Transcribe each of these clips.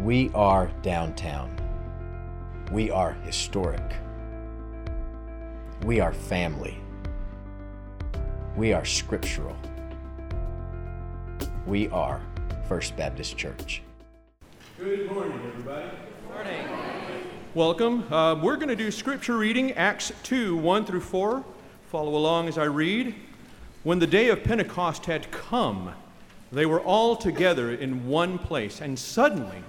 We are downtown. We are historic. We are family. We are scriptural. We are First Baptist Church. Good morning, everybody. Morning. Welcome. Uh, we're going to do scripture reading, Acts 2 1 through 4. Follow along as I read. When the day of Pentecost had come, they were all together in one place, and suddenly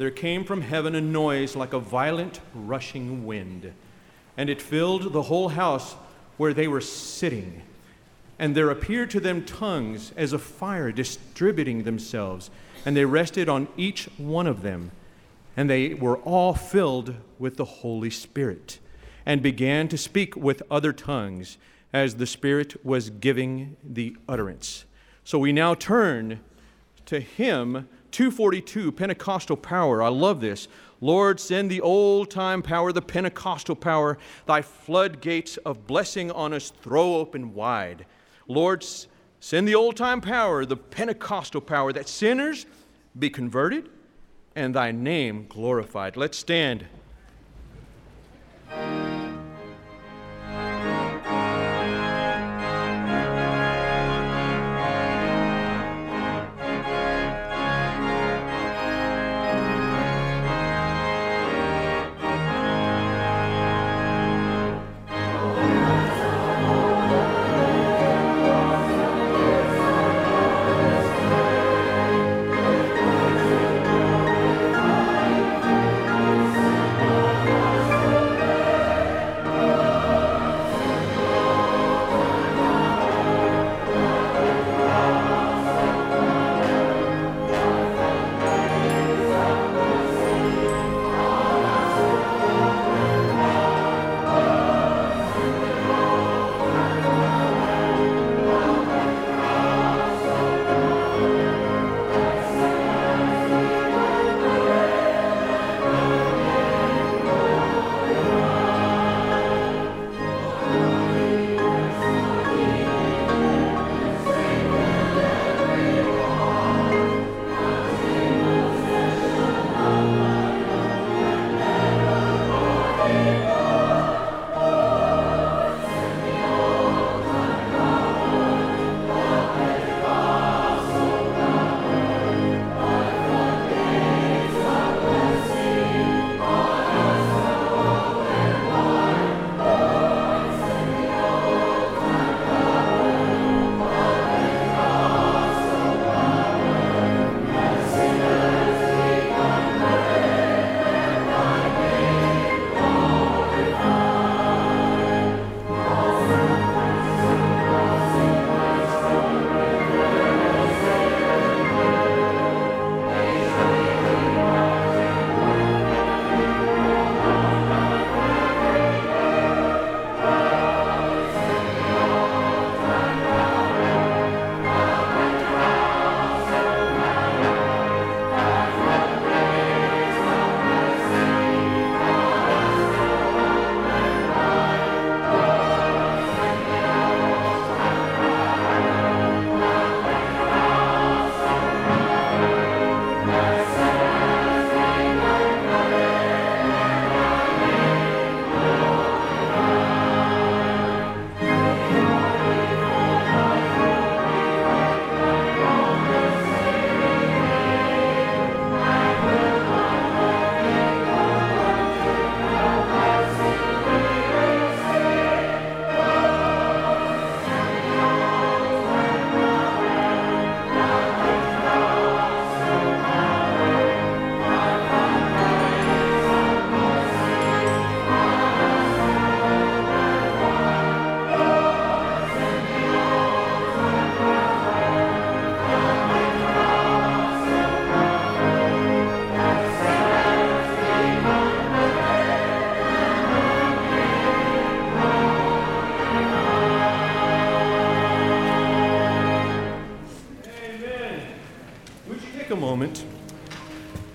there came from heaven a noise like a violent rushing wind, and it filled the whole house where they were sitting. And there appeared to them tongues as of fire distributing themselves, and they rested on each one of them. And they were all filled with the Holy Spirit, and began to speak with other tongues as the Spirit was giving the utterance. So we now turn to hymn 242, Pentecostal power. I love this. Lord, send the old time power, the Pentecostal power, thy floodgates of blessing on us throw open wide. Lord, send the old time power, the Pentecostal power, that sinners be converted and thy name glorified. Let's stand.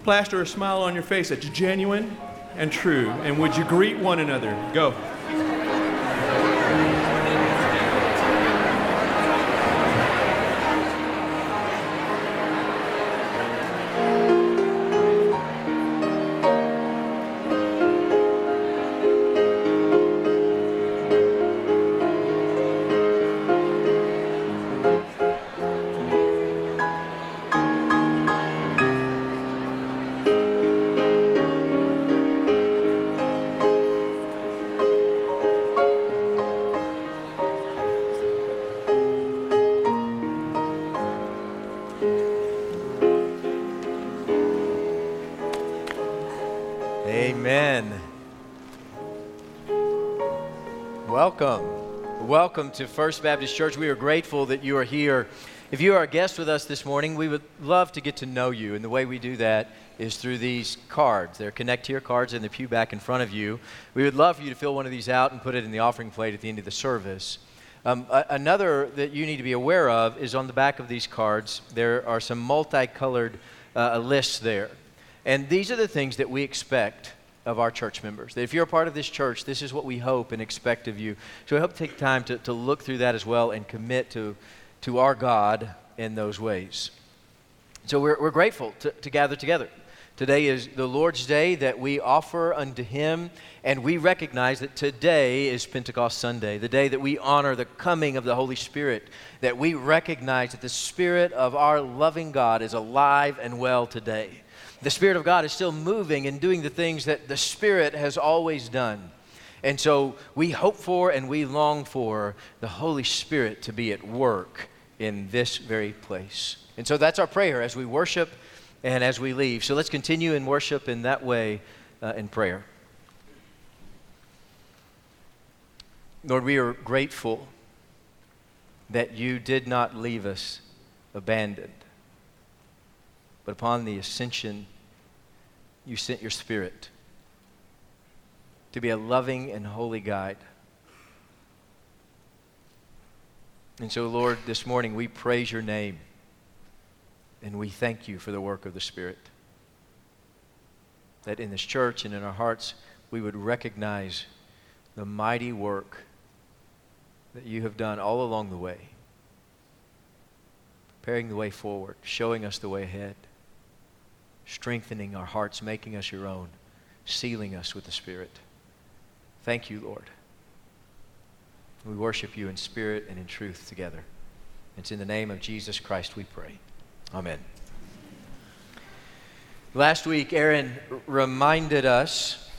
Plaster a smile on your face that's genuine and true. And would you greet one another? Go. Welcome to First Baptist Church. We are grateful that you are here. If you are a guest with us this morning, we would love to get to know you. And the way we do that is through these cards. They're Connect Here cards in the pew back in front of you. We would love for you to fill one of these out and put it in the offering plate at the end of the service. Um, a- another that you need to be aware of is on the back of these cards, there are some multicolored uh, lists there. And these are the things that we expect of our church members. That if you're a part of this church, this is what we hope and expect of you. So we hope to take time to, to look through that as well and commit to, to our God in those ways. So we're, we're grateful to, to gather together. Today is the Lord's Day that we offer unto Him, and we recognize that today is Pentecost Sunday, the day that we honor the coming of the Holy Spirit, that we recognize that the Spirit of our loving God is alive and well today. The Spirit of God is still moving and doing the things that the Spirit has always done. And so we hope for and we long for the Holy Spirit to be at work in this very place. And so that's our prayer as we worship and as we leave. So let's continue in worship in that way uh, in prayer. Lord, we are grateful that you did not leave us abandoned, but upon the ascension, you sent your Spirit to be a loving and holy guide. And so, Lord, this morning we praise your name and we thank you for the work of the Spirit. That in this church and in our hearts, we would recognize the mighty work that you have done all along the way, preparing the way forward, showing us the way ahead, strengthening our hearts, making us your own, sealing us with the Spirit. Thank you, Lord. We worship you in spirit and in truth together. It's in the name of Jesus Christ we pray. Amen. Last week, Aaron reminded us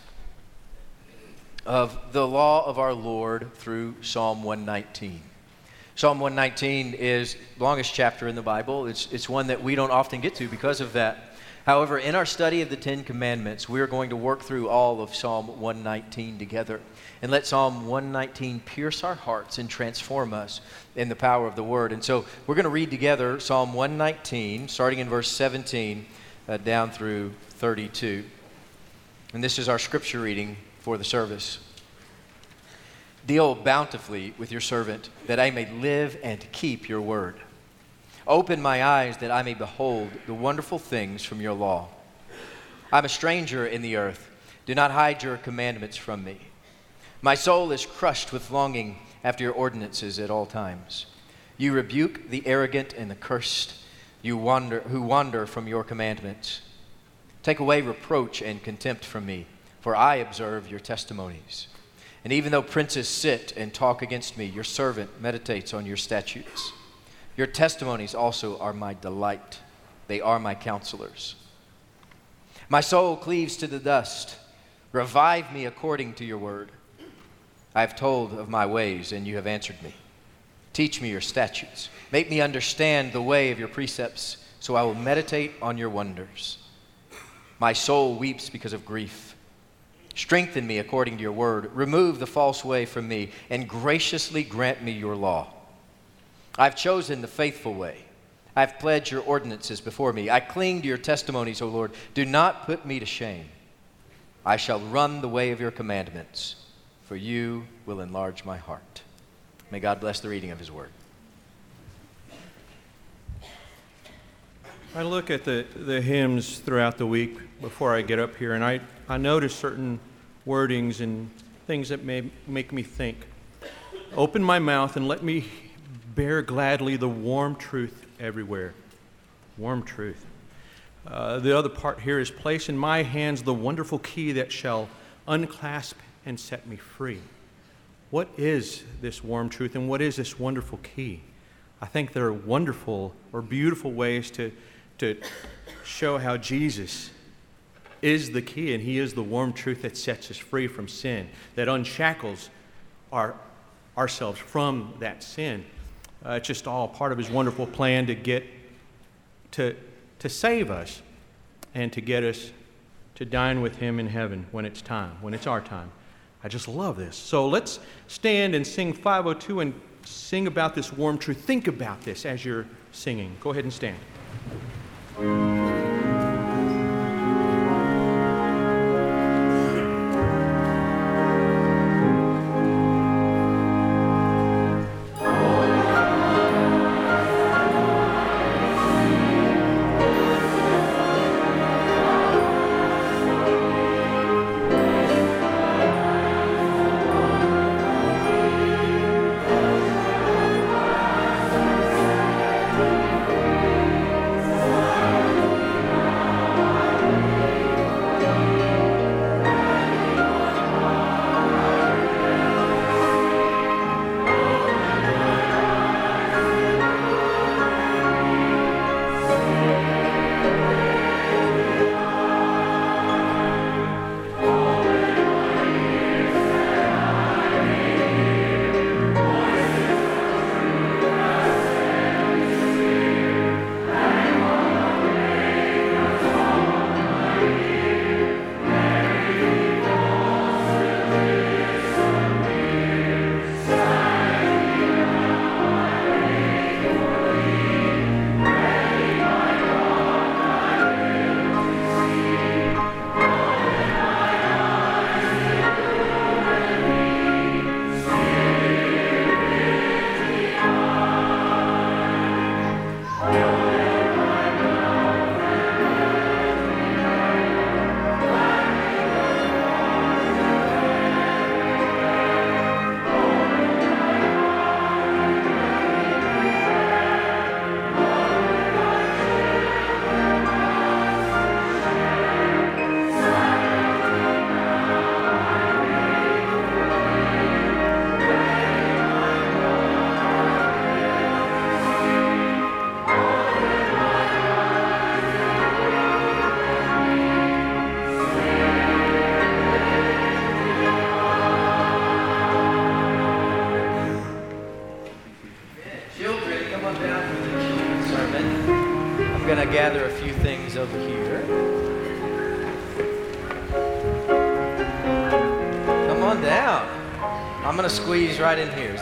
of the law of our Lord through Psalm 119. Psalm 119 is the longest chapter in the Bible. It's, it's one that we don't often get to because of that. However, in our study of the Ten Commandments, we're going to work through all of Psalm 119 together and let Psalm 119 pierce our hearts and transform us in the power of the Word. And so we're going to read together Psalm 119, starting in verse 17 uh, down through 32. And this is our scripture reading for the service. Deal bountifully with your servant, that I may live and keep your word. Open my eyes that I may behold the wonderful things from your law. I'm a stranger in the earth. Do not hide your commandments from me. My soul is crushed with longing after your ordinances at all times. You rebuke the arrogant and the cursed, you wander, who wander from your commandments. Take away reproach and contempt from me, for I observe your testimonies. And even though princes sit and talk against me, your servant meditates on your statutes. Your testimonies also are my delight, they are my counselors. My soul cleaves to the dust. Revive me according to your word. I have told of my ways, and you have answered me. Teach me your statutes. Make me understand the way of your precepts, so I will meditate on your wonders. My soul weeps because of grief. Strengthen me according to your word. Remove the false way from me, and graciously grant me your law. I've chosen the faithful way. I've pledged your ordinances before me. I cling to your testimonies, O Lord. Do not put me to shame. I shall run the way of your commandments, for you will enlarge my heart. May God bless the reading of his word. I look at the, the hymns throughout the week before I get up here, and I, I notice certain wordings and things that may make me think. Open my mouth and let me bear gladly the warm truth everywhere. Warm truth. Uh, the other part here is place in my hands the wonderful key that shall unclasp and set me free. What is this warm truth and what is this wonderful key? I think there are wonderful or beautiful ways to, to show how Jesus is the key and he is the warm truth that sets us free from sin, that unshackles our, ourselves from that sin. Uh, it's just all part of his wonderful plan to get to, to save us and to get us to dine with him in heaven when it's time, when it's our time. I just love this. So let's stand and sing 502 and sing about this warm truth. Think about this as you're singing. Go ahead and stand.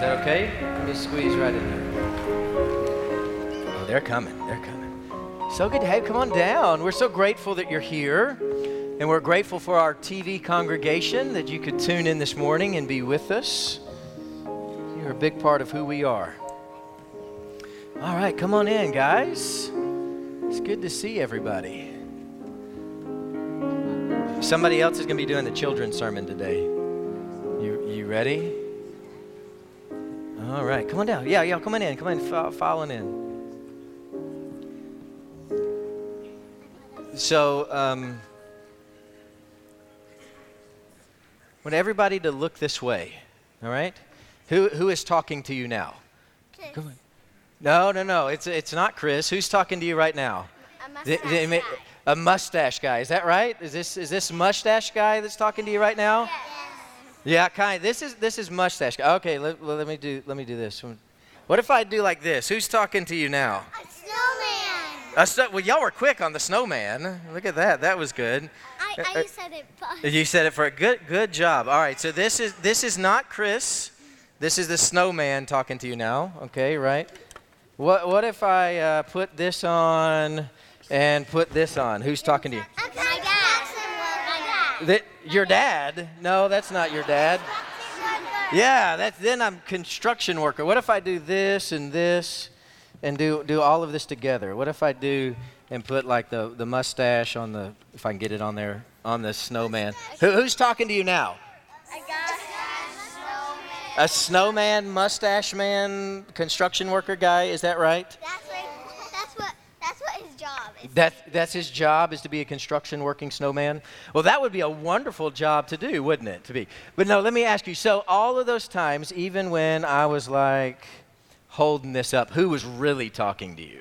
That okay? Let me squeeze right in here. Oh, they're coming. They're coming. So good to have. you. Come on down. We're so grateful that you're here. And we're grateful for our TV congregation that you could tune in this morning and be with us. You're a big part of who we are. All right, come on in, guys. It's good to see everybody. Somebody else is going to be doing the children's sermon today. You, you ready? All right, come on down. Yeah, yeah, come on in. Come on, f- following in. So, um, I want everybody to look this way. All right, who who is talking to you now? Chris. Come on. No, no, no. It's it's not Chris. Who's talking to you right now? A mustache The- the- guy. a mustache guy. Is that right? Is this is this mustache guy that's talking to you right now? Yeah, kind. This is this is mustache. Okay, let, let me do let me do this. What if I do like this? Who's talking to you now? A snowman. A snow- well, y'all were quick on the snowman. Look at that. That was good. I, Uh, I said it first. You said it for a good good job. All right. So this is this is not Chris. This is the snowman talking to you now. Okay, right? What what if I uh, put this on and put this on? Who's talking to you? Dad. My dad. That, your dad? No, that's not your dad. Yeah, that's then I'm construction worker. What if I do this and this and do do all of this together? What if I do and put like the, the mustache on the if I can get it on there on the snowman? Who, who's talking to you now? I got a snowman. A snowman, mustache man, construction worker guy, is that right? That's what. That's what his job is. That, that's his job is to be a construction working snowman. Well, that would be a wonderful job to do, wouldn't it? To be. But no, let me ask you. So all of those times, even when I was like holding this up, who was really talking to you?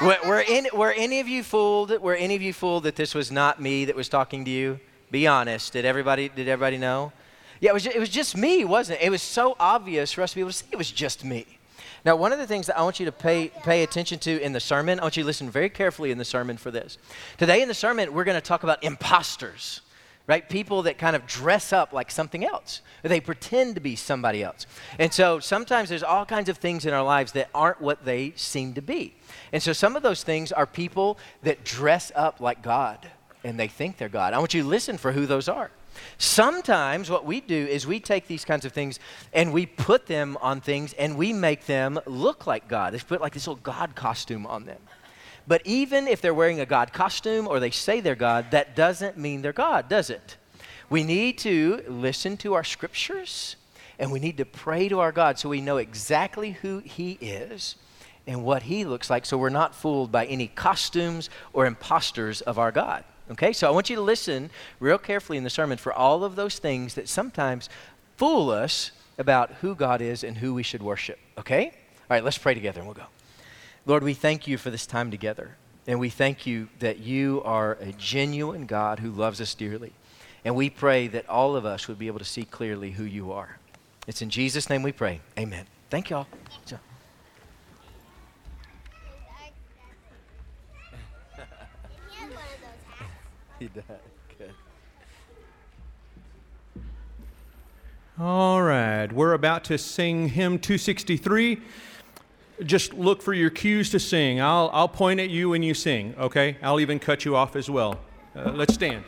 You Were, were, any, were any of you fooled? Were any of you fooled that this was not me that was talking to you? Be honest. Did everybody? Did everybody know? Yeah, it was. ju- It was just me, wasn't it? It was so obvious for us to be able to see it was just me. Now, one of the things that I want you to pay, pay attention to in the sermon, I want you to listen very carefully in the sermon for this. Today in the sermon, we're going to talk about imposters, right? People that kind of dress up like something else. They pretend to be somebody else. And so sometimes there's all kinds of things in our lives that aren't what they seem to be. And so some of those things are people that dress up like God and they think they're God. I want you to listen for who those are. Sometimes what we do is we take these kinds of things and we put them on things and we make them look like God. They put like this little God costume on them. But even if they're wearing a God costume or they say they're God, that doesn't mean they're God, does it? We need to listen to our scriptures and we need to pray to our God so we know exactly who He is and what He looks like so we're not fooled by any costumes or imposters of our God. Okay, so I want you to listen real carefully in the sermon for all of those things that sometimes fool us about who God is and who we should worship. Okay? All right, let's pray together and we'll go. Lord, we thank you for this time together. And we thank you that you are a genuine God who loves us dearly. And we pray that all of us would be able to see clearly who you are. It's in Jesus' name we pray. Amen. Thank you all. He does. Good. All right, we're about to sing hymn 263. Just look for your cues to sing. I'll, I'll point at you when you sing, okay? I'll even cut you off as well. Uh, let's stand.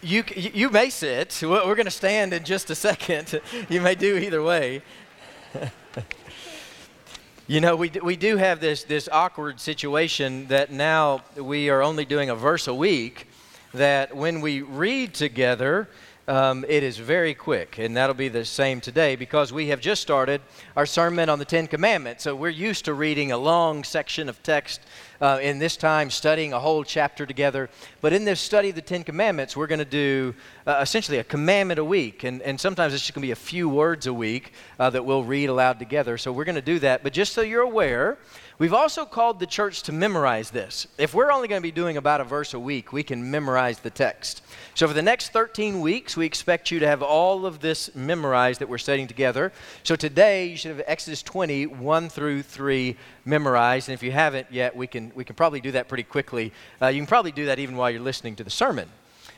You, you may sit. We're going to stand in just a second. You may do either way. you know, we, we do have this, this awkward situation that now we are only doing a verse a week, that when we read together, um, it is very quick, and that'll be the same today because we have just started our sermon on the Ten Commandments. So we're used to reading a long section of text uh, in this time, studying a whole chapter together. But in this study of the Ten Commandments, we're going to do uh, essentially a commandment a week, and, and sometimes it's just going to be a few words a week uh, that we'll read aloud together. So we're going to do that. But just so you're aware, We've also called the church to memorize this. If we're only going to be doing about a verse a week, we can memorize the text. So for the next 13 weeks, we expect you to have all of this memorized that we're studying together. So today, you should have Exodus 20, 1 through 3 memorized. And if you haven't yet, we can, we can probably do that pretty quickly. Uh, you can probably do that even while you're listening to the sermon.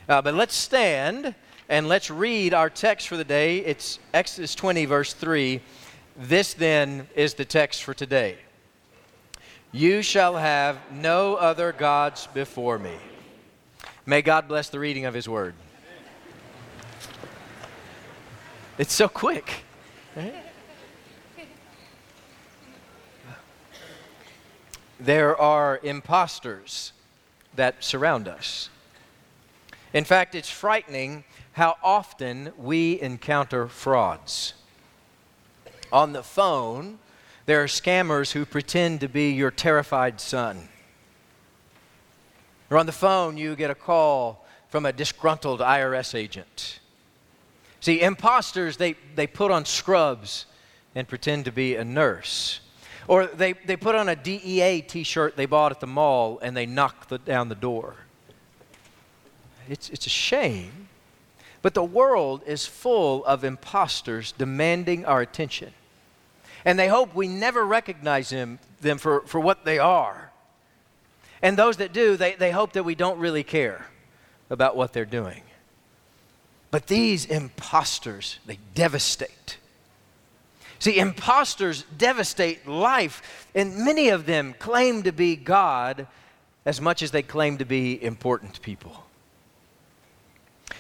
Uh, but let's stand and let's read our text for the day. It's Exodus 20, verse 3. This then is the text for today. You shall have no other gods before me. May God bless the reading of His word. It's so quick. There are imposters that surround us. In fact, it's frightening how often we encounter frauds. On the phone, there are scammers who pretend to be your terrified son. Or on the phone, you get a call from a disgruntled IRS agent. See, imposters, they, they put on scrubs and pretend to be a nurse. Or they, they put on a DEA t shirt they bought at the mall and they knock the, down the door. It's, it's a shame. But the world is full of imposters demanding our attention and they hope we never recognize them, them for, for what they are. And those that do, they, they hope that we don't really care about what they're doing. But these imposters, they devastate. See, imposters devastate life, and many of them claim to be God as much as they claim to be important people.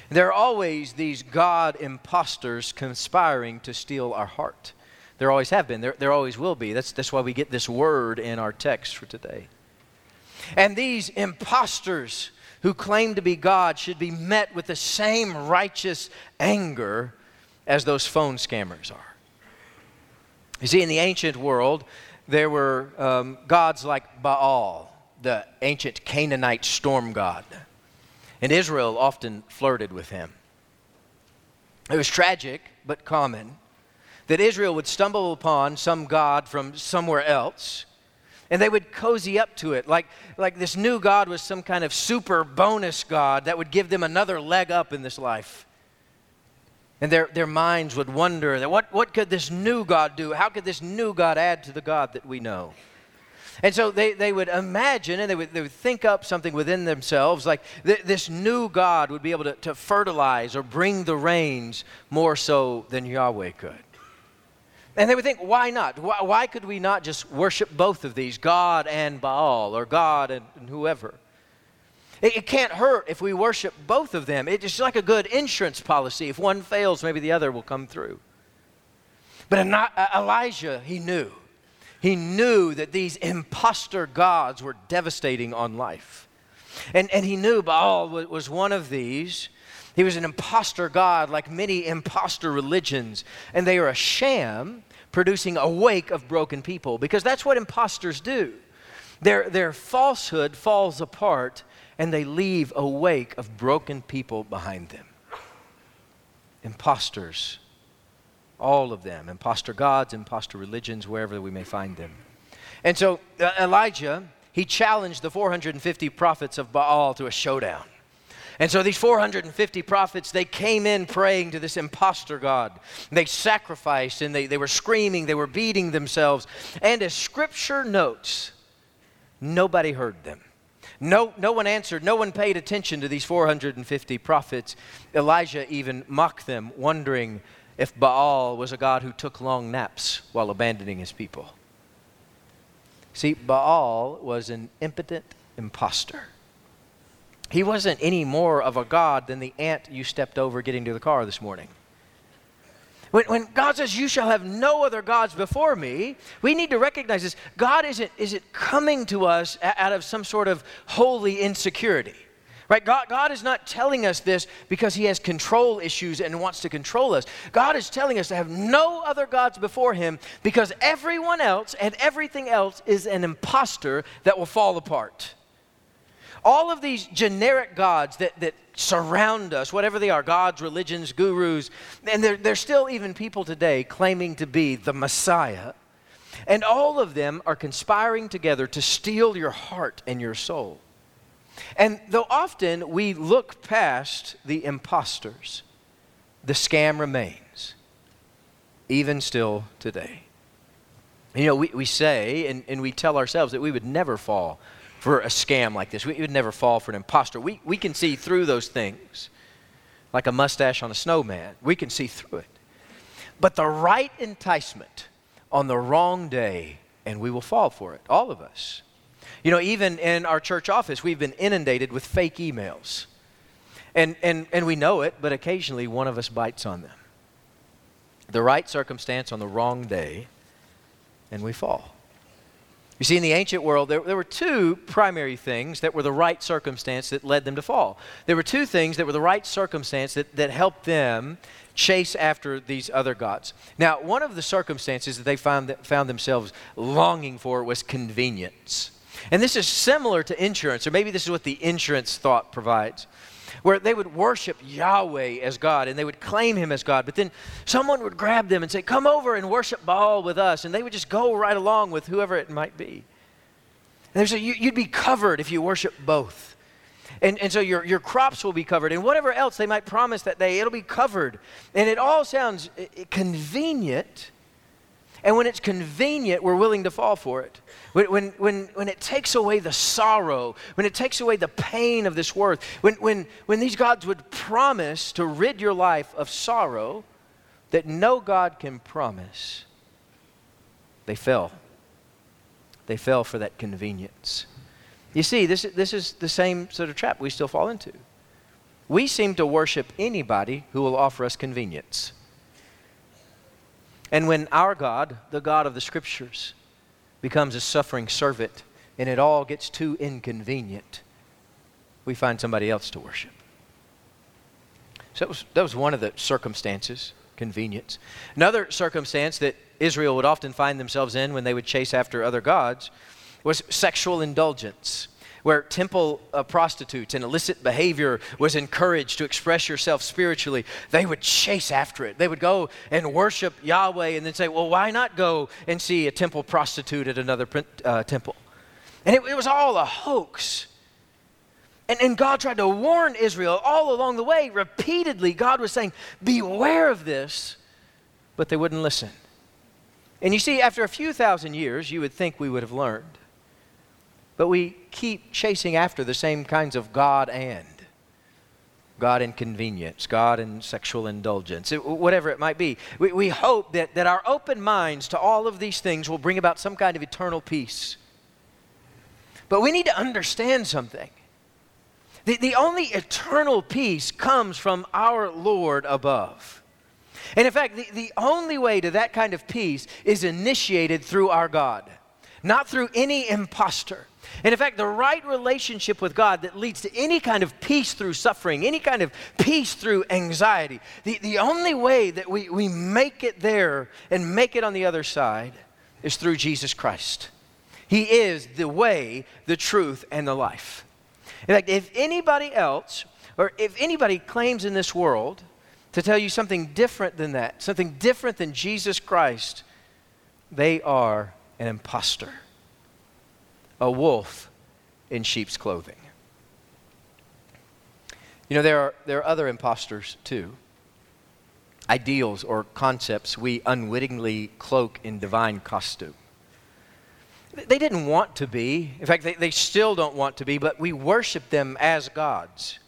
There are always these God imposters conspiring to steal our heart. There always have been. There, there always will be. That's, that's why we get this word in our text for today. And these impostors who claim to be God should be met with the same righteous anger as those phone scammers are. You see, in the ancient world, there were um, gods like Baal, the ancient Canaanite storm god. And Israel often flirted with him. It was tragic, but common that Israel would stumble upon some God from somewhere else and they would cozy up to it like, like this new God was some kind of super bonus God that would give them another leg up in this life. And their, their minds would wonder that what, what could this new God do? How could this new God add to the God that we know? And so they, they would imagine and they would, they would think up something within themselves like th- this new God would be able to, to fertilize or bring the rains more so than Yahweh could. And they would think, why not? Why, why, could we not just worship both of these, God and Baal, or God and, and whoever? It, it, can't hurt if we worship both of them. It's like a good insurance policy. If one fails, maybe the other will come through. But uh, Elijah, he knew. He knew that these impostor gods were devastating on life. And, and he knew Baal was one of these. He was an impostor God, like many impostor religions, and they are a sham producing a wake of broken people because that's what imposters do. Their, their falsehood falls apart and they leave a wake of broken people behind them. Imposters, all of them, impostor gods, impostor religions, wherever we may find them. And so uh, Elijah, he challenged the 450 prophets of Baal to a showdown. And so these 450 prophets, they came in praying to this impostor God. They sacrificed and they, they were screaming, they were beating themselves. And as scripture notes, nobody heard them. No, no one answered. No one paid attention to these 450 prophets. Elijah even mocked them, wondering if Baal was a God who took long naps while abandoning his people. See, Baal was an impotent impostor. He wasn't any more of a God than the ant you stepped over getting to the car this morning. When, when, God says, You shall have no other gods before me, we need to recognize this. God isn't, isn't coming to us out of some sort of holy insecurity. Right? God, God is not telling us this because he has control issues and wants to control us. God is telling us to have no other gods before him because everyone else and everything else is an impostor that will fall apart. All of these generic gods that, that surround us, whatever they are gods, religions, gurus, and there's still even people today claiming to be the Messiah. And all of them are conspiring together to steal your heart and your soul. And though often we look past the imposters, the scam remains, even still today. You know, we, we say and, and we tell ourselves that we would never fall for a scam like this. We would never fall for an impostor. We, we can see through those things like a mustache on a snowman. We can see through it. But the right enticement on the wrong day, and we will fall for it, all of us. You know, even in our church office, we've been inundated with fake emails. And, and, and we know it, but occasionally one of us bites on them. The right circumstance on the wrong day, and we fall. You see, in the ancient world, there, there, were two primary things that were the right circumstance that led them to fall. There were two things that were the right circumstance that, that helped them chase after these other gods. Now, one of the circumstances that they found, that found themselves longing for was convenience. And this is similar to insurance, or maybe this is what the insurance thought provides, where they would worship Yahweh as God and they would claim Him as God, but then someone would grab them and say, Come over and worship Baal with us. And they would just go right along with whoever it might be. And they say, You'd be covered if you worship both. And, and so your, your crops will be covered, and whatever else they might promise that day, it'll be covered. And it all sounds eh, eh, convenient and when it's convenient, we're willing to fall for it. When, when, when, it takes away the sorrow, when it takes away the pain of this worth, when, when, when these gods would promise to rid your life of sorrow that no God can promise, they fell. They fell for that convenience. You see, this, this is the same sort of trap we still fall into. We seem to worship anybody who will offer us convenience. And when our God, the God of the Scriptures, becomes a suffering servant and it all gets too inconvenient, we find somebody else to worship. So that was, that was one of the circumstances, convenience. Another circumstance that Israel would often find themselves in when they would chase after other gods was sexual indulgence where temple uh, prostitutes and illicit behavior was encouraged to express yourself spiritually, they would chase after it. They would go and worship Yahweh and then say, well, why not go and see a temple prostitute at another uh, temple? And it, it, was all a hoax. And, and God tried to warn Israel all along the way. Repeatedly, God was saying, beware of this, but they wouldn't listen. And you see, after a few thousand years, you would think we would have learned. But we keep chasing after the same kinds of God and. God and convenience, God and sexual indulgence, whatever it might be. We, we hope that, that our open minds to all of these things will bring about some kind of eternal peace. But we need to understand something. The, the only eternal peace comes from our Lord above. And in fact, the, the only way to that kind of peace is initiated through our God, not through any impostor. And in fact, the right relationship with God that leads to any kind of peace through suffering, any kind of peace through anxiety, the, the only way that we, we make it there and make it on the other side is through Jesus Christ. He is the way, the truth, and the life. In fact, if anybody else, or if anybody claims in this world to tell you something different than that, something different than Jesus Christ, they are an impostor a wolf in sheep's clothing. You know, there are, there are other impostors too. Ideals or concepts we unwittingly cloak in divine costume. They didn't want to be. In fact, they, they still don't want to be, but we worship them as gods.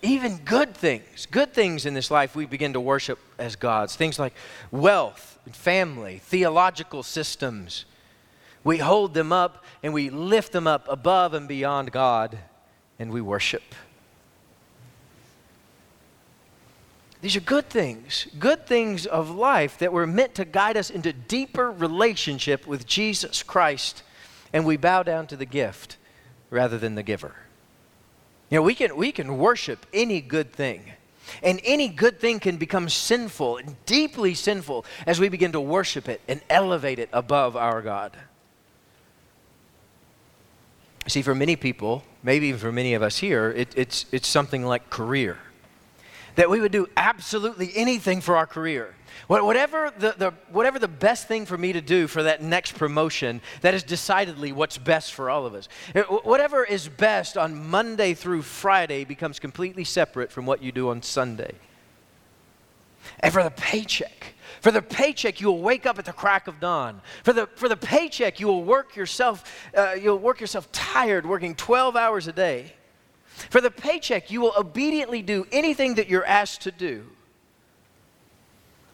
even good things, good things in this life, we begin to worship as gods. Things like wealth, family, theological systems, we hold them up and we lift them up above and beyond God and we worship. These are good things, good things of life that were meant to guide us into deeper relationship with Jesus Christ. And we bow down to the gift rather than the giver. You know, we can, we can worship any good thing. And any good thing can become sinful and deeply sinful as we begin to worship it and elevate it above our God. See, for many people, maybe even for many of us here, it, it's, it's something like career that we would do absolutely anything for our career. Whatever the, the, whatever the best thing for me to do for that next promotion, that is decidedly what's best for all of us. Eh, whatever is best on Monday through Friday becomes completely separate from what you do on Sunday. And for the paycheck, for the paycheck, you will wake up at the crack of dawn. For the, for the paycheck, you will work yourself, uh, you'll work yourself tired, working 12 hours a day. For the paycheck, you will obediently do anything that you're asked to do.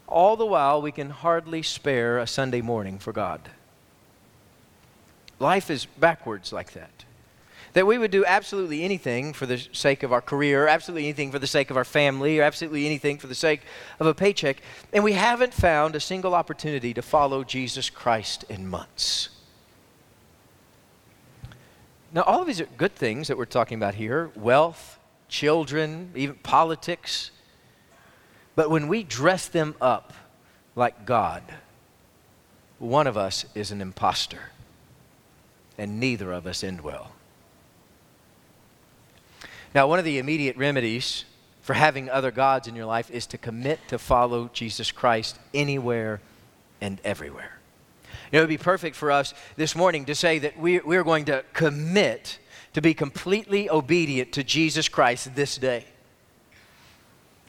All the while, we can hardly spare a Sunday morning for God. Life is backwards like that. That we would do absolutely anything for the sake of our career, absolutely anything for the sake of our family, or absolutely anything for the sake of a paycheck, and we haven't found a single opportunity to follow Jesus Christ in months. Now, all of these are good things that we're talking about here wealth, children, even politics. But when we dress them up like God, one of us is an impostor, and neither of us end well. Now, one of the immediate remedies for having other gods in your life is to commit to follow Jesus Christ anywhere and everywhere. You know, it would be perfect for us this morning to say that we, we're going to commit to be completely obedient to Jesus Christ this day.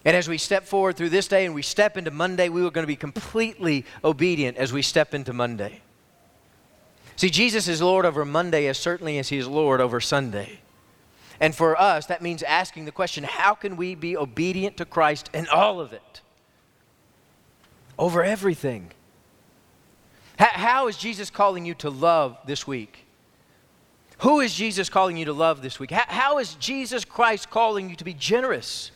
And as we step forward through this day and we step into Monday, we are going to be completely obedient as we step into Monday. See, Jesus is Lord over Monday as certainly as He is Lord over Sunday. And for us, that means asking the question how can we be obedient to Christ in all of it? Over everything. How is Jesus calling you to love this week? Who is Jesus calling you to love this week? How is Jesus Christ calling you to be generous?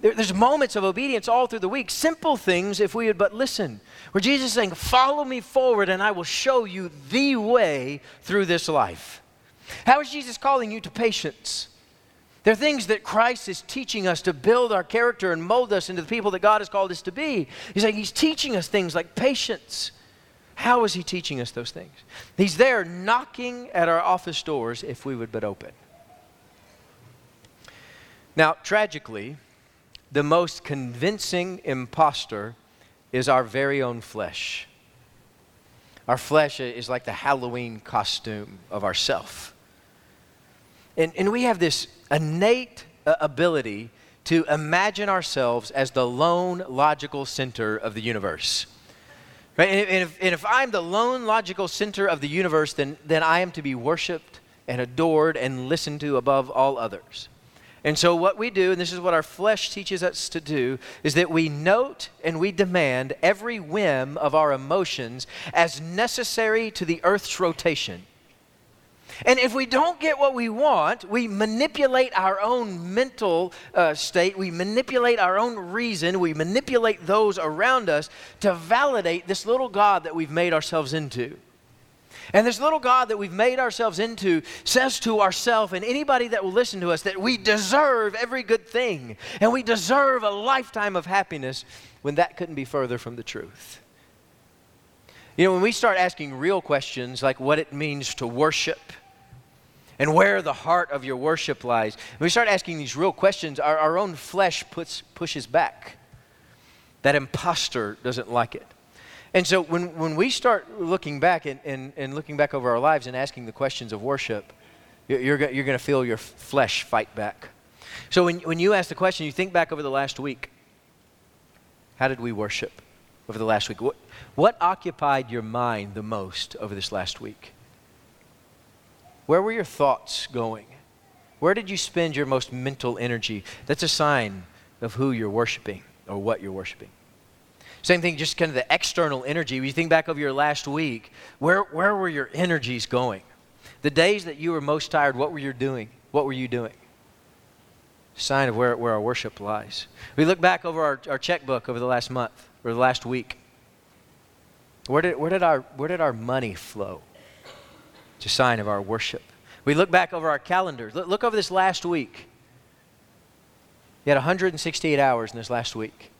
there's moments of obedience all through the week, simple things if we would but listen. Where Jesus is saying, Follow me forward and I will show you the way through this life. How is Jesus calling you to patience? There are things that Christ is teaching us to build our character and mold us into the people that God has called us to be. He's like, He's teaching us things like patience. How is He teaching us those things? He's there knocking at our office doors if we would but open. Now, tragically, the most convincing impostor is our very own flesh. Our flesh is like the Halloween costume of ourself. And, and we have this innate uh, ability to imagine ourselves as the lone logical center of the universe. Right? And, and, if, and if I'm the lone logical center of the universe, then, then I am to be worshiped and adored and listened to above all others. And so, what we do, and this is what our flesh teaches us to do, is that we note and we demand every whim of our emotions as necessary to the earth's rotation. And if we don't get what we want, we manipulate our own mental uh, state, we manipulate our own reason, we manipulate those around us to validate this little God that we've made ourselves into. And this little God that we've made ourselves into says to ourselves and anybody that will listen to us that we deserve every good thing and we deserve a lifetime of happiness when that couldn't be further from the truth. You know, when we start asking real questions like what it means to worship, and where the heart of your worship lies. When we start asking these real questions, our, our own flesh puts, pushes back. That impostor doesn't like it. And so when, when we start looking back and, and, and looking back over our lives and asking the questions of worship, you're, you're, going to feel your flesh fight back. So when, when you ask the question, you think back over the last week. How did we worship over the last week? What, what occupied your mind the most over this last week? Where were your thoughts going? Where did you spend your most mental energy? That's a sign of who you're worshiping or what you're worshiping. Same thing, just kind of the external energy. When you think back over your last week, where, where were your energies going? The days that you were most tired, what were you doing? What were you doing? Sign of where, where our worship lies. We look back over our, our checkbook over the last month or the last week. Where did, where, did our, where did our money flow? It's a sign of our worship. We look back over our calendars. Look, look over this last week. You had 168 hours in this last week.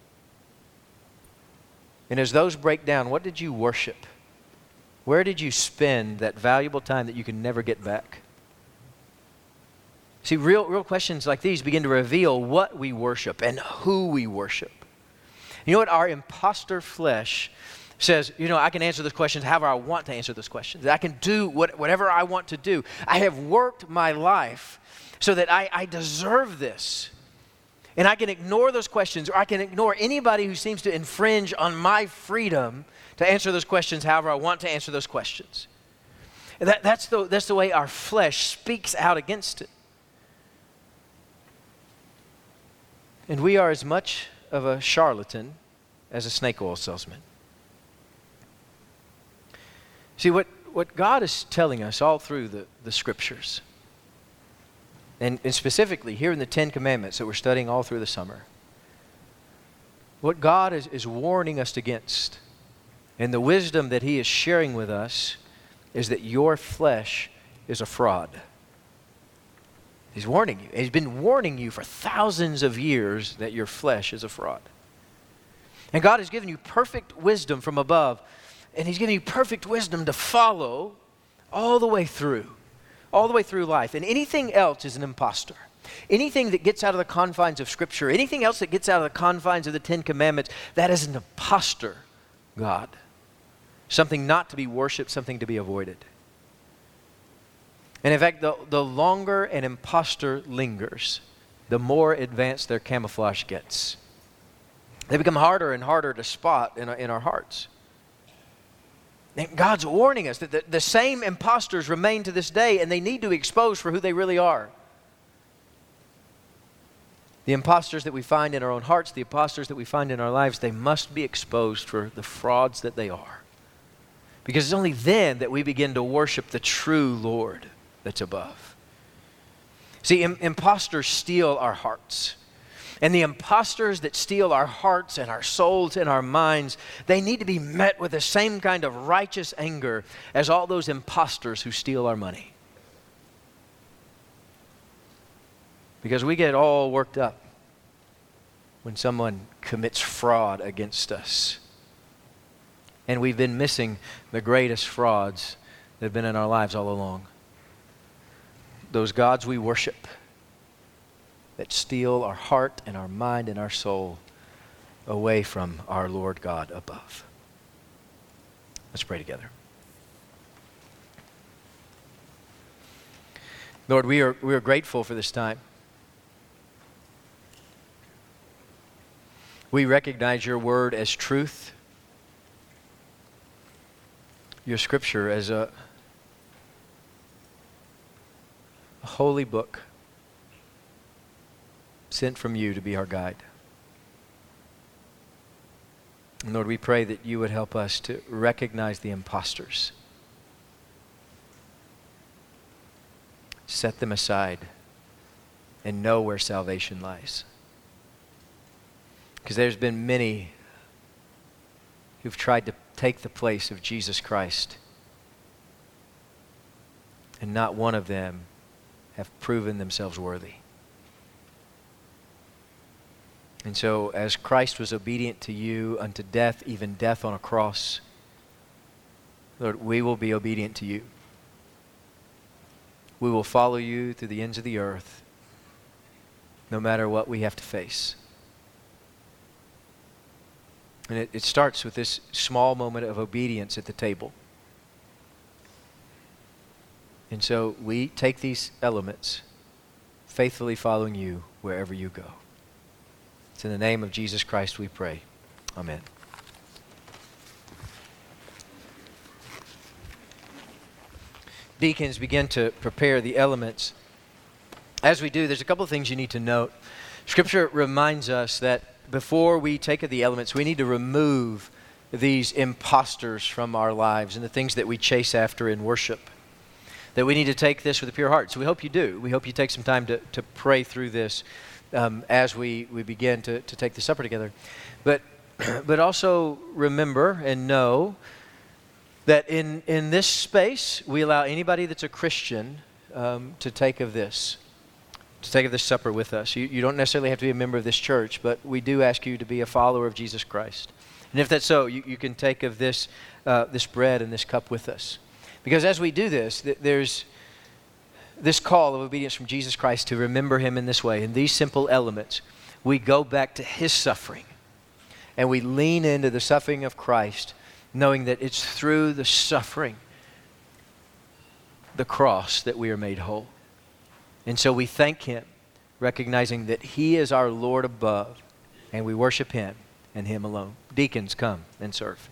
And as those break down, what did you worship? Where did you spend that valuable time that you can never get back? See, real, real questions like these begin to reveal what we worship and who we worship. You know what? Our imposter flesh says, you know, I can answer those questions however I want to answer those questions. I can do what, whatever I want to do. I have worked my life so that I, I deserve this. And I can ignore those questions, or I can ignore anybody who seems to infringe on my freedom to answer those questions however I want to answer those questions. That, that's, the, that's the way our flesh speaks out against it. And we are as much of a charlatan as a snake oil salesman. See, what, what God is telling us all through the, the scriptures, and, and specifically here in the Ten Commandments that we're studying all through the summer, what God is, is warning us against, and the wisdom that He is sharing with us, is that your flesh is a fraud. He's warning you. He's been warning you for thousands of years that your flesh is a fraud. And God has given you perfect wisdom from above and He's giving you perfect wisdom to follow all the way through, all the way through life. And anything else is an impostor. Anything that gets out of the confines of Scripture, anything else that gets out of the confines of the Ten Commandments, that is an impostor God. Something not to be worshiped, something to be avoided. And in fact, the, the longer an impostor lingers, the more advanced their camouflage gets. They become harder and harder to spot in our, in our hearts. And God's warning us that the, the same imposters remain to this day and they need to be exposed for who they really are. The imposters that we find in our own hearts, the imposters that we find in our lives, they must be exposed for the frauds that they are. Because it's only then that we begin to worship the true Lord that's above. See, Im- imposters steal our hearts. And the imposters that steal our hearts and our souls and our minds, they need to be met with the same kind of righteous anger as all those imposters who steal our money. Because we get all worked up when someone commits fraud against us. And we've been missing the greatest frauds that have been in our lives all along. Those gods we worship that steal our heart and our mind and our soul away from our Lord God above. Let's pray together. Lord, we are, we are grateful for this time. We recognize your word as truth, your scripture as a, a holy book sent from you to be our guide. And Lord, we pray that you would help us to recognize the impostors, set them aside, and know where salvation lies. Because there's been many who've tried to take the place of Jesus Christ, and not one of them have proven themselves worthy. And so, as Christ was obedient to you unto death, even death on a cross, Lord, we will be obedient to you. We will follow you through the ends of the earth, no matter what we have to face. And it, it starts with this small moment of obedience at the table. And so we take these elements, faithfully following you wherever you go. It's in the name of Jesus Christ we pray. Amen. Deacons begin to prepare the elements. As we do, there's a couple of things you need to note. Scripture reminds us that before we take of the elements, we need to remove these imposters from our lives and the things that we chase after in worship. that we need to take this with a pure heart. So we hope you do. We hope you take some time to, to pray through this um, as we, we begin to, to take the supper together. But, but also remember and know that in, in this space, we allow anybody that's a Christian um, to take of this, to take of this supper with us. You, you don't necessarily have to be a member of this church, but we do ask you to be a follower of Jesus Christ. And if that's so, you, you can take of this, uh, this bread and this cup with us. Because as we do this, th- there's this call of obedience from Jesus Christ to remember him in this way. In these simple elements, we go back to his suffering and we lean into the suffering of Christ, knowing that it's through the suffering, the cross, that we are made whole. And so we thank him, recognizing that he is our Lord above, and we worship him and him alone. Deacons, come and serve.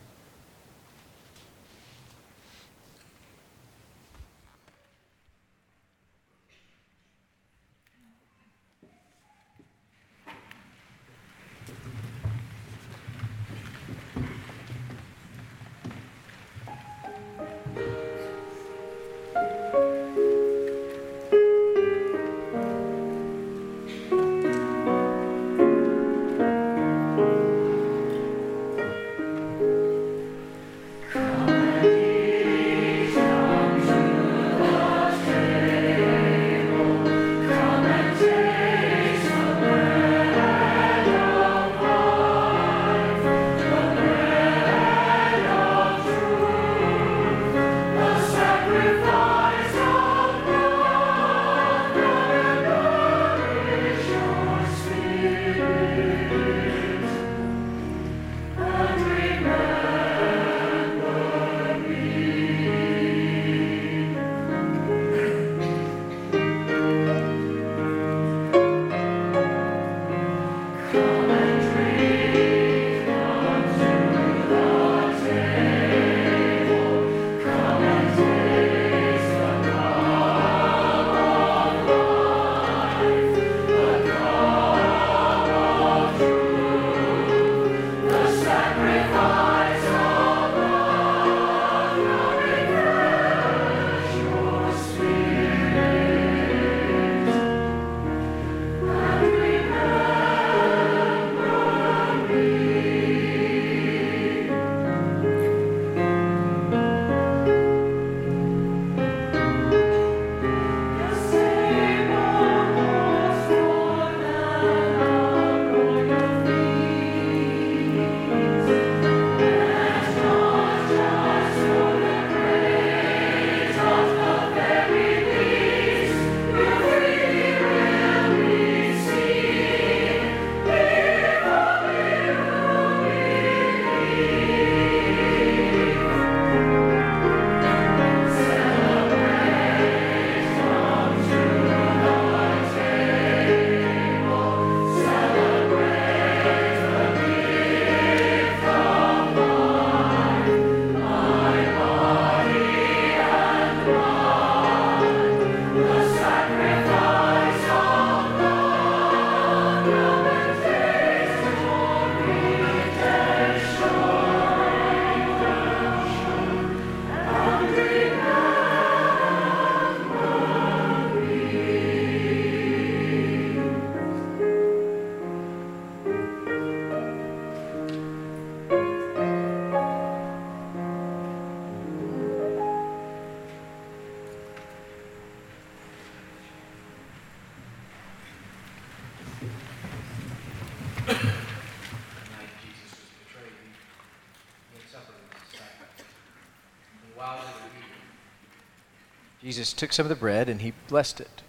Jesus took some of the bread and he blessed it.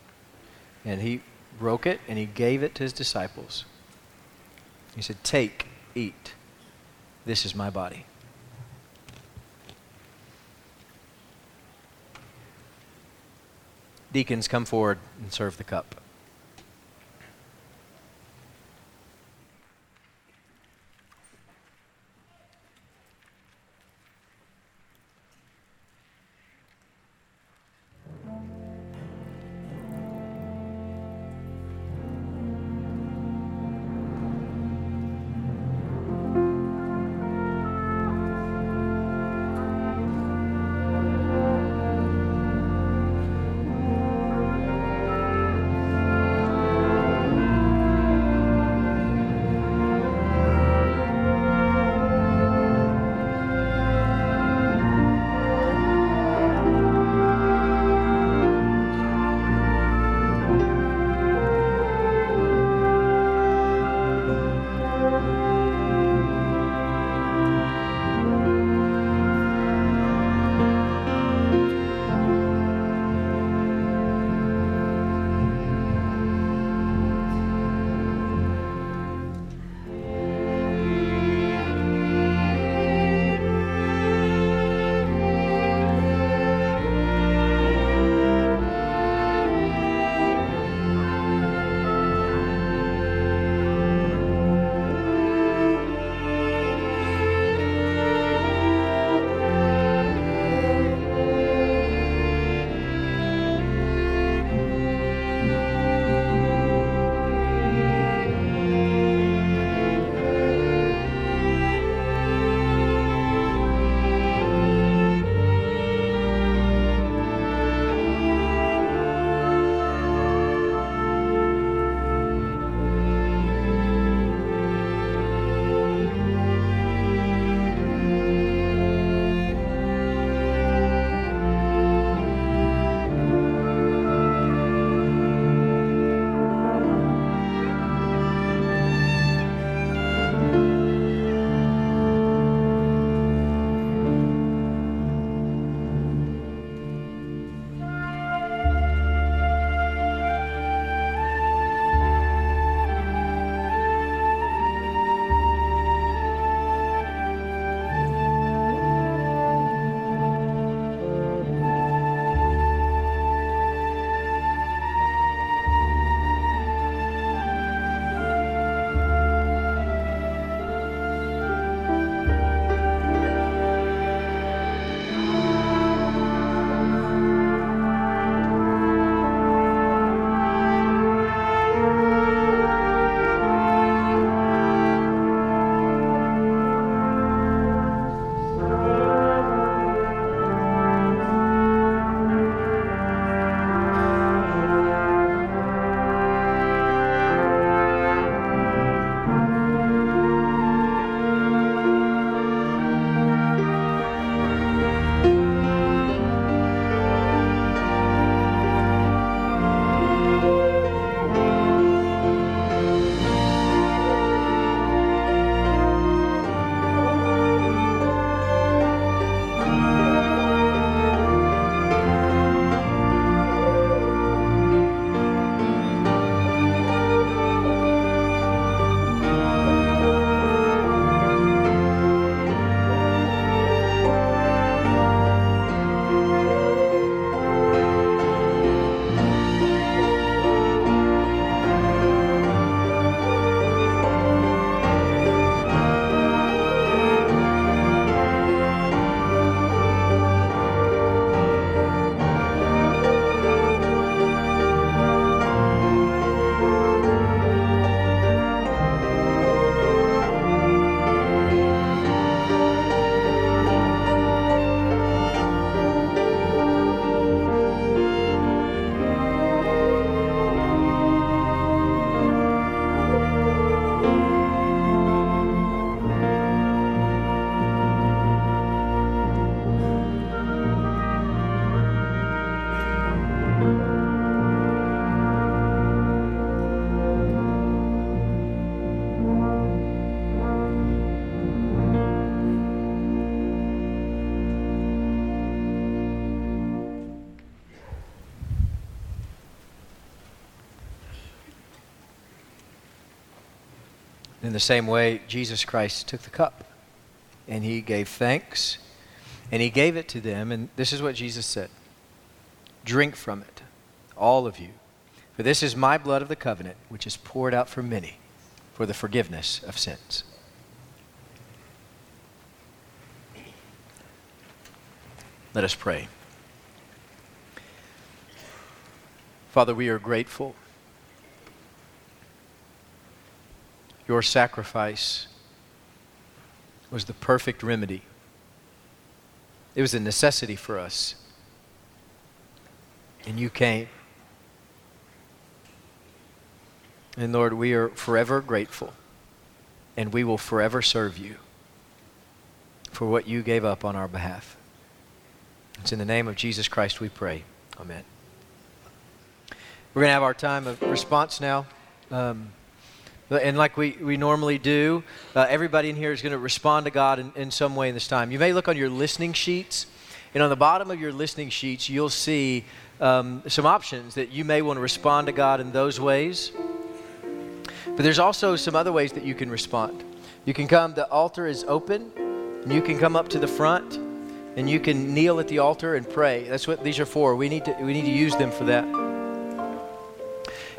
And he broke it and he gave it to his disciples. He said, Take, eat. This is my body. Deacons, come forward and serve the cup. In the same way, Jesus Christ took the cup and he gave thanks and he gave it to them. And this is what Jesus said Drink from it, all of you. For this is my blood of the covenant, which is poured out for many for the forgiveness of sins. Let us pray. Father, we are grateful. Your sacrifice was the perfect remedy. It was a necessity for us. And you came. And Lord, we are forever grateful. And we will forever serve you for what you gave up on our behalf. It's in the name of Jesus Christ we pray. Amen. We're going to have our time of response now. Um, and like we, we normally do, uh, everybody in here is going to respond to God in, in some way in this time. You may look on your listening sheets, and on the bottom of your listening sheets, you'll see um, some options that you may want to respond to God in those ways. But there's also some other ways that you can respond. You can come, the altar is open, and you can come up to the front, and you can kneel at the altar and pray. That's what these are for. We need to, we need to use them for that.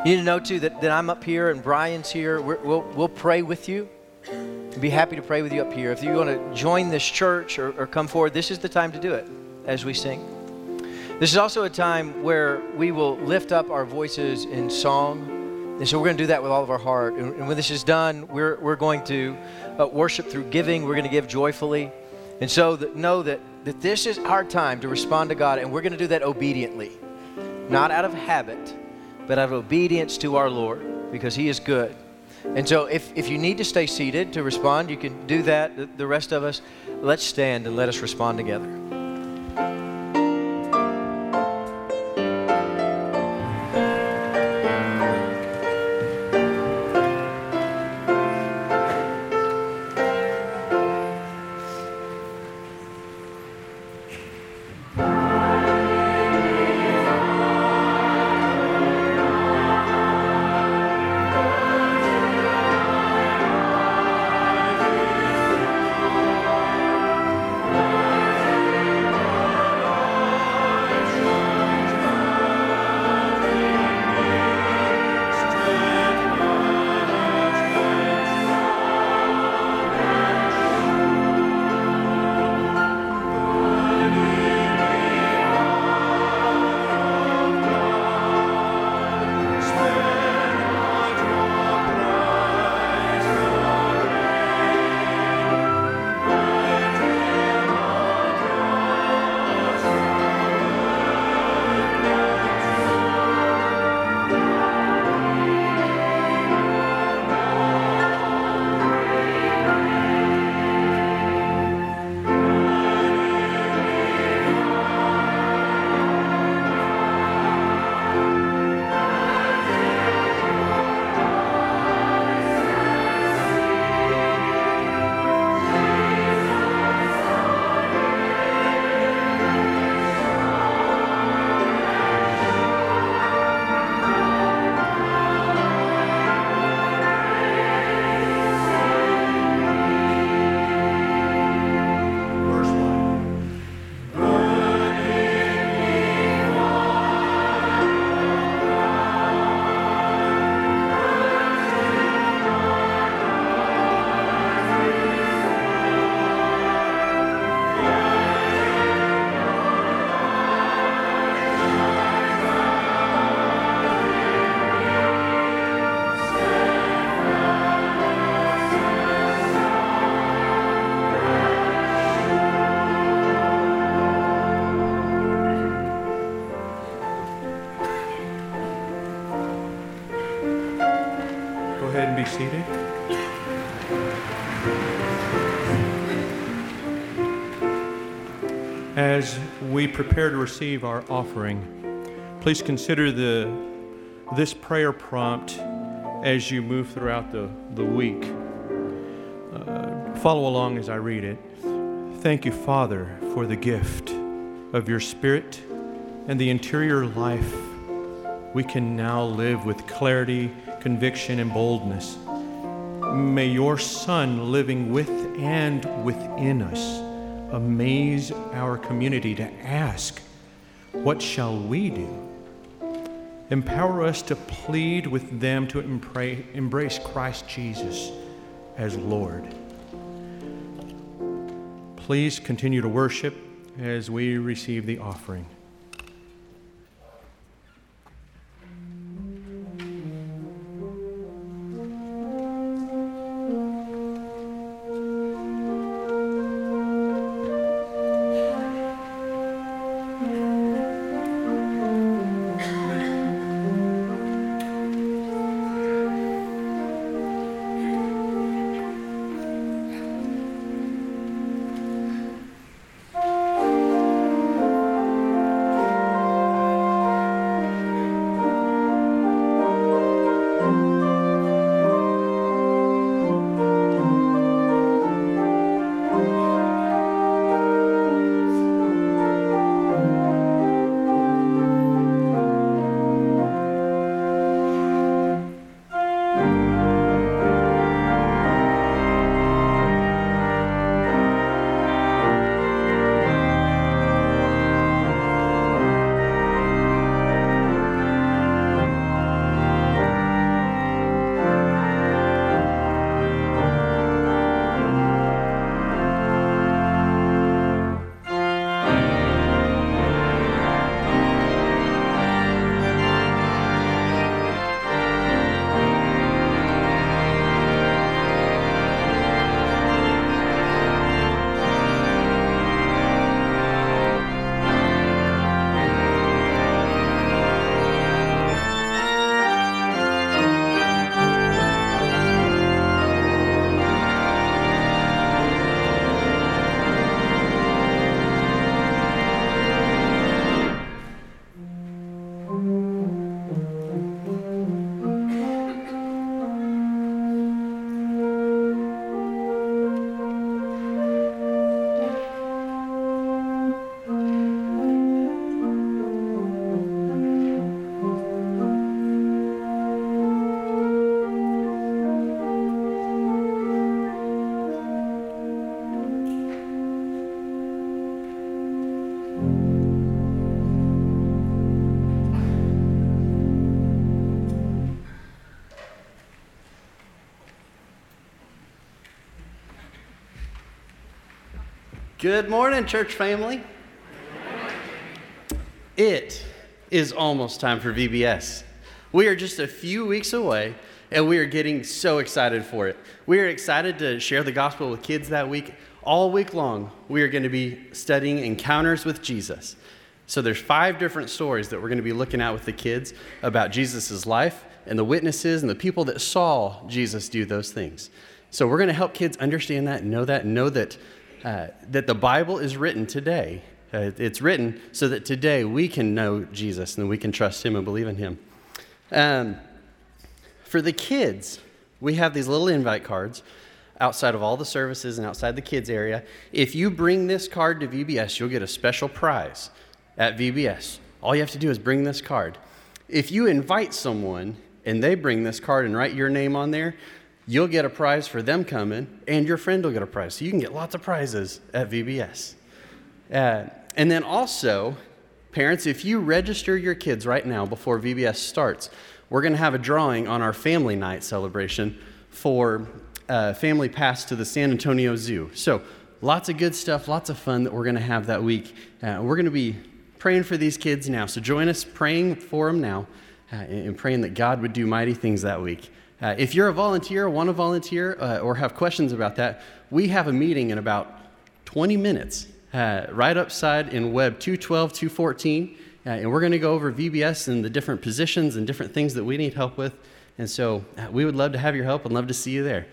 You need to know, too, that, that I'm up here and Brian's here. we will we'll pray with you. We'll be happy to pray with you up here. If you want to join this church or, or come forward, this is the time to do it as we sing. This is also a time where we will lift up our voices in song. And so we're going to do that with all of our heart. And, and when this is done, we're, we're going to uh, worship through giving. We're going to give joyfully. And so that, know that, that this is our time to respond to God, and we're going to do that obediently, not out of habit but out of obedience to our Lord because He is good. And so, if, if you need to stay seated to respond, you can do that. The, the rest of us, let's stand and let us respond together. Prepare to receive our offering, please consider the, this prayer prompt as you move throughout the, the week. Uh, follow along as I read it. Thank you, Father, for the gift of your Spirit and the interior life we can now live with clarity, conviction, and boldness may your Son living with and within us amaze our community to ask, What shall we do? Empower us to plead with them to embrace Christ Jesus as Lord. Please continue to worship as we receive the offering. Good morning, church family. It is almost time for VBS. We are just a few weeks away, and we are getting so excited for it. We are excited to share the gospel with kids that week. All week long, we are going to be studying encounters with Jesus. So there's five different stories that we're going to be looking at with the kids about Jesus' life and the witnesses and the people that saw Jesus do those things. So we're going to help kids understand that, know that, know that uh, that the Bible is written today. Uh, it's written so that today we can know Jesus and we can trust Him and believe in Him. Um, for the kids, we have these little invite cards outside of all the services and outside the kids area. If you bring this card to VBS, you'll get a special prize at VBS. All you have to do is bring this card. If you invite someone and they bring this card and write your name on there, you'll get a prize for them coming, and your friend will get a prize. So you can get lots of prizes at VBS. Uh, and then also, parents, if you register your kids right now before VBS starts, we're going to have a drawing on our family night celebration for uh, family pass to the San Antonio Zoo. So lots of good stuff, lots of fun that we're going to have that week. Uh, we're going to be praying for these kids now. So join us praying for them now uh, and praying that God would do mighty things that week. Uh, if you're a volunteer, want to volunteer, uh, or have questions about that, we have a meeting in about 20 minutes uh, right upside in Web 212, 214. Uh, and we're going to go over VBS and the different positions and different things that we need help with. And so uh, we would love to have your help and love to see you there.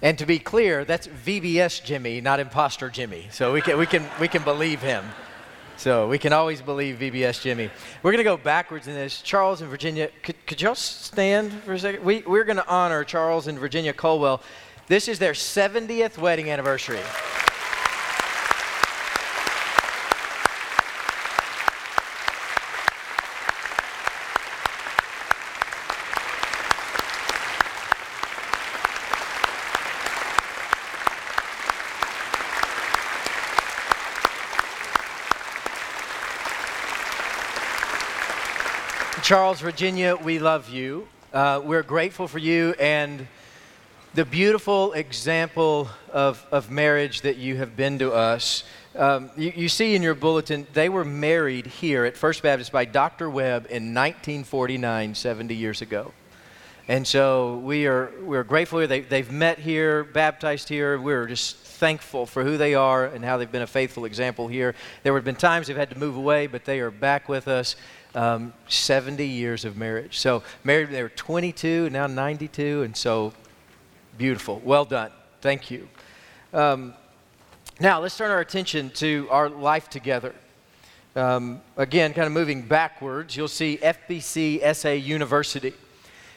And to be clear, that's VBS Jimmy, not imposter Jimmy. So we can, we can, we can believe him. So we can always believe VBS Jimmy. We're going to go backwards in this. Charles and Virginia, could, could y'all stand for a second? We, we're going to honor Charles and Virginia Colwell. This is their 70th wedding anniversary. Charles, Virginia, we love you. Uh, we're grateful for you and the beautiful example of, of marriage that you have been to us. Um, you, you, see in your bulletin, they were married here at First Baptist by Dr. Webb in 1949, 70 years ago. And so we are we're grateful. They, they've met here, baptized here. We're just thankful for who they are and how they've been a faithful example here. There have been times they've had to move away, but they are back with us. Um, 70 years of marriage. So married, they were 22, now 92, and so beautiful. Well done. Thank you. Um, now let's turn our attention to our life together. Um, again, kind of moving backwards, you'll see FBC SA University.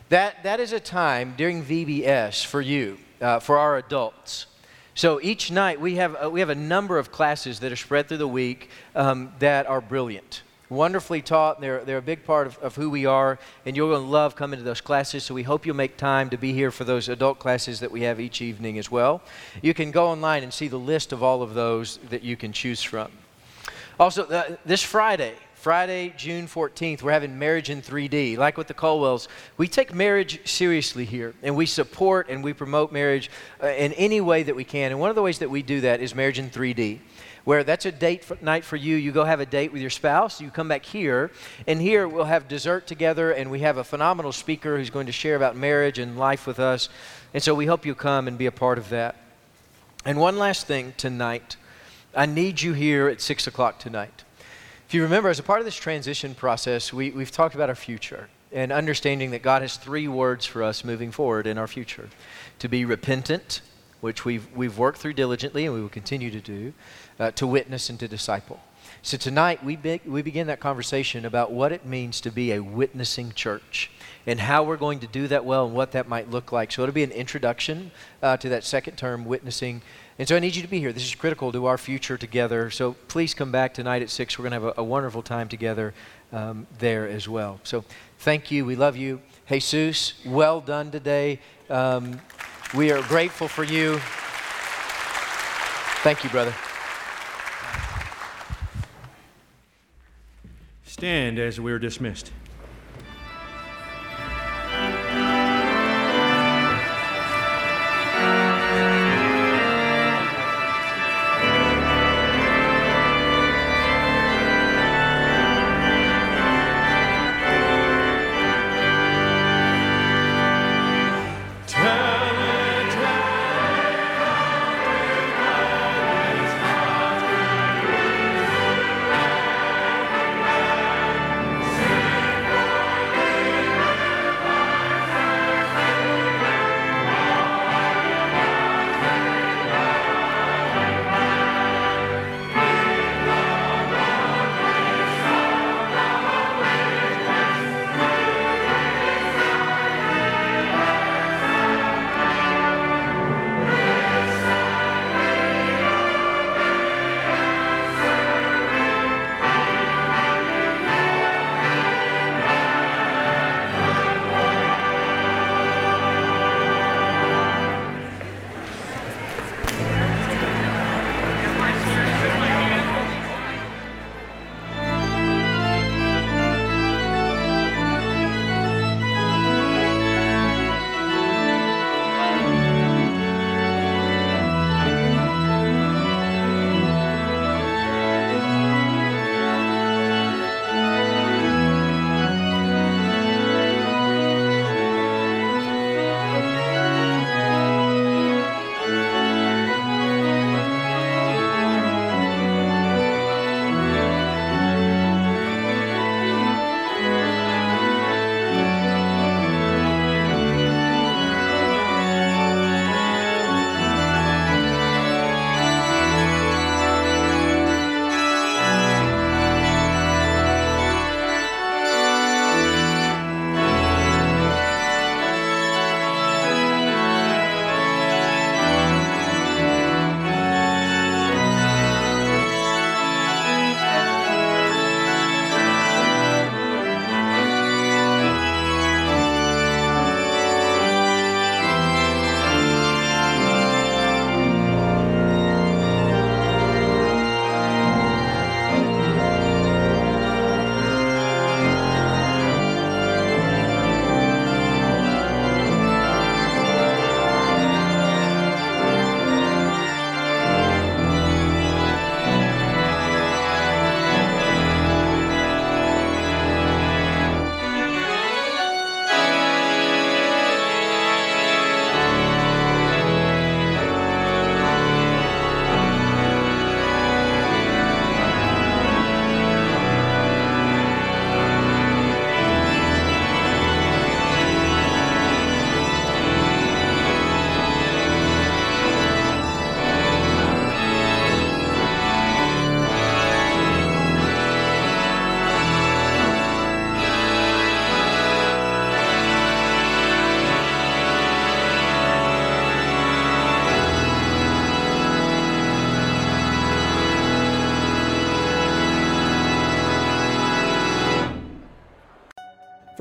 That, that is a time during VBS for you, uh, for our adults. So each night we have, uh, we have a number of classes that are spread through the week um, that are brilliant. Wonderfully taught, they're, they're a big part of, of who we are, and you're going to love coming to those classes. So we hope you'll make time to be here for those adult classes that we have each evening as well. You can go online and see the list of all of those that you can choose from. Also, uh, this Friday, Friday, June 14th, we're having Marriage in 3D. Like with the Colwells, we take marriage seriously here, and we support and we promote marriage uh, in any way that we can. And one of the ways that we do that is Marriage in 3D where that's a date for, night for you. You go have a date with your spouse. You come back here, and here we'll have dessert together, and we have a phenomenal speaker who's going to share about marriage and life with us. And so we hope you come and be a part of that. And one last thing tonight, I need you here at 6 o'clock tonight. If you remember, as a part of this transition process, we, we've talked about our future and understanding that God has three words for us moving forward in our future to be repentant, which we've, we've worked through diligently and we will continue to do, uh, to witness and to disciple. So tonight we, be, we begin that conversation about what it means to be a witnessing church and how we're going to do that well and what that might look like. So it'll be an introduction uh, to that second term, witnessing and so I need you to be here. This is critical to our future together. So please come back tonight at 6. We're going to have a, a wonderful time together um, there as well. So thank you. We love you. Jesus, well done today. Um, we are grateful for you. Thank you, brother. Stand as we are dismissed.